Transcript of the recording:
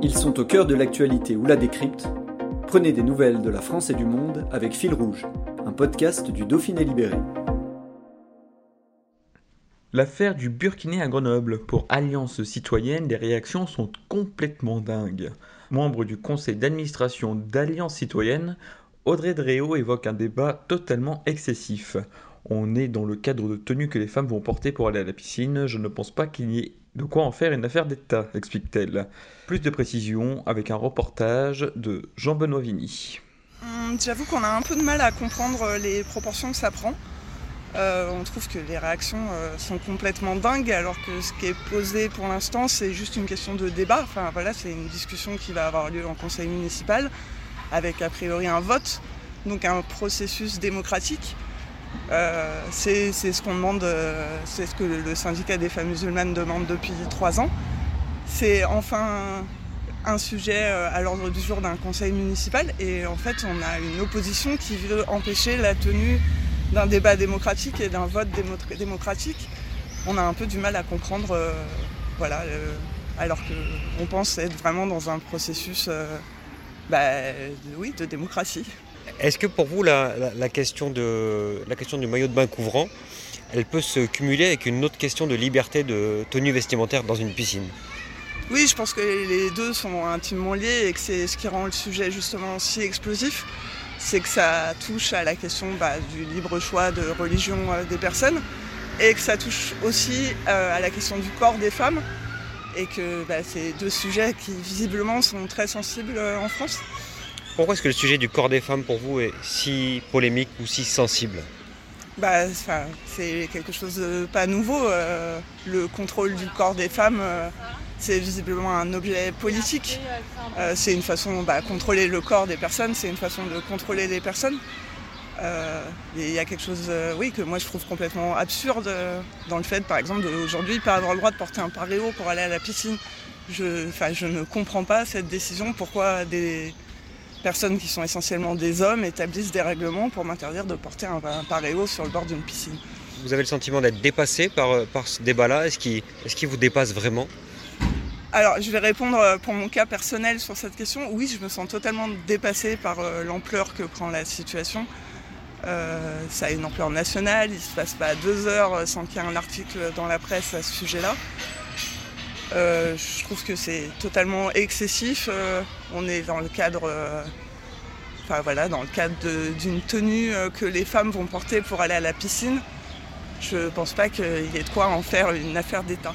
Ils sont au cœur de l'actualité ou la décrypte. Prenez des nouvelles de la France et du monde avec Fil Rouge, un podcast du Dauphiné Libéré. L'affaire du Burkiné à Grenoble. Pour Alliance citoyenne, les réactions sont complètement dingues. Membre du conseil d'administration d'Alliance citoyenne, Audrey Dréau évoque un débat totalement excessif. On est dans le cadre de tenue que les femmes vont porter pour aller à la piscine. Je ne pense pas qu'il y ait de quoi en faire une affaire d'État, explique-t-elle. Plus de précisions avec un reportage de Jean-Benoît Vigny. Hum, J'avoue qu'on a un peu de mal à comprendre les proportions que ça prend. Euh, on trouve que les réactions euh, sont complètement dingues alors que ce qui est posé pour l'instant c'est juste une question de débat. Enfin voilà, c'est une discussion qui va avoir lieu en conseil municipal avec a priori un vote, donc un processus démocratique. Euh, c'est ce qu'on demande, euh, c'est ce que le syndicat des femmes musulmanes demande depuis trois ans. C'est enfin un sujet euh, à l'ordre du jour d'un conseil municipal et en fait on a une opposition qui veut empêcher la tenue d'un débat démocratique et d'un vote démo- démocratique. On a un peu du mal à comprendre, voilà, alors qu'on pense être vraiment dans un processus bah, oui, de démocratie. Est-ce que pour vous, la, question du maillot de bain couvrant, elle peut se cumuler avec une autre question de liberté de tenue vestimentaire dans une piscine? Oui, je pense que les deux sont intimement liés et que c'est ce qui rend le sujet justement si explosif. C'est que ça touche à la question bah, du libre choix de religion euh, des personnes et que ça touche aussi euh, à la question du corps des femmes et que bah, c'est deux sujets qui visiblement sont très sensibles euh, en France. Pourquoi est-ce que le sujet du corps des femmes pour vous est si polémique ou si sensible? Bah, c'est quelque chose de pas nouveau. euh, le contrôle du corps des femmes, euh, c'est visiblement un objet politique. Euh, c'est une façon, bah, contrôler le corps des personnes, c'est une façon de contrôler les personnes. Il y a quelque chose, oui, que moi je trouve complètement absurde dans le fait, par exemple, d'aujourd'hui pas avoir le droit de porter un paréo pour aller à la piscine. Je, je ne comprends pas cette décision. Pourquoi des personnes qui sont essentiellement des hommes établissent des règlements pour m'interdire de porter un, un paréo sur le bord d'une piscine. Vous avez le sentiment d'être dépassé par, euh, par ce débat-là Est-ce qu'il est vous dépasse vraiment? Alors, je vais répondre euh, pour mon cas personnel sur cette question. Oui, je me sens totalement dépassée par euh, l'ampleur que prend la situation. Euh, ça a une ampleur nationale, il ne se passe pas deux heures sans qu'il y ait un article dans la presse à ce sujet-là. Euh, je trouve que c'est totalement excessif. Euh, on est dans le cadre, euh, enfin voilà, dans le cadre d'une tenue que les femmes vont porter pour aller à la piscine. Je pense pas qu'il y ait de quoi en faire une affaire d'État.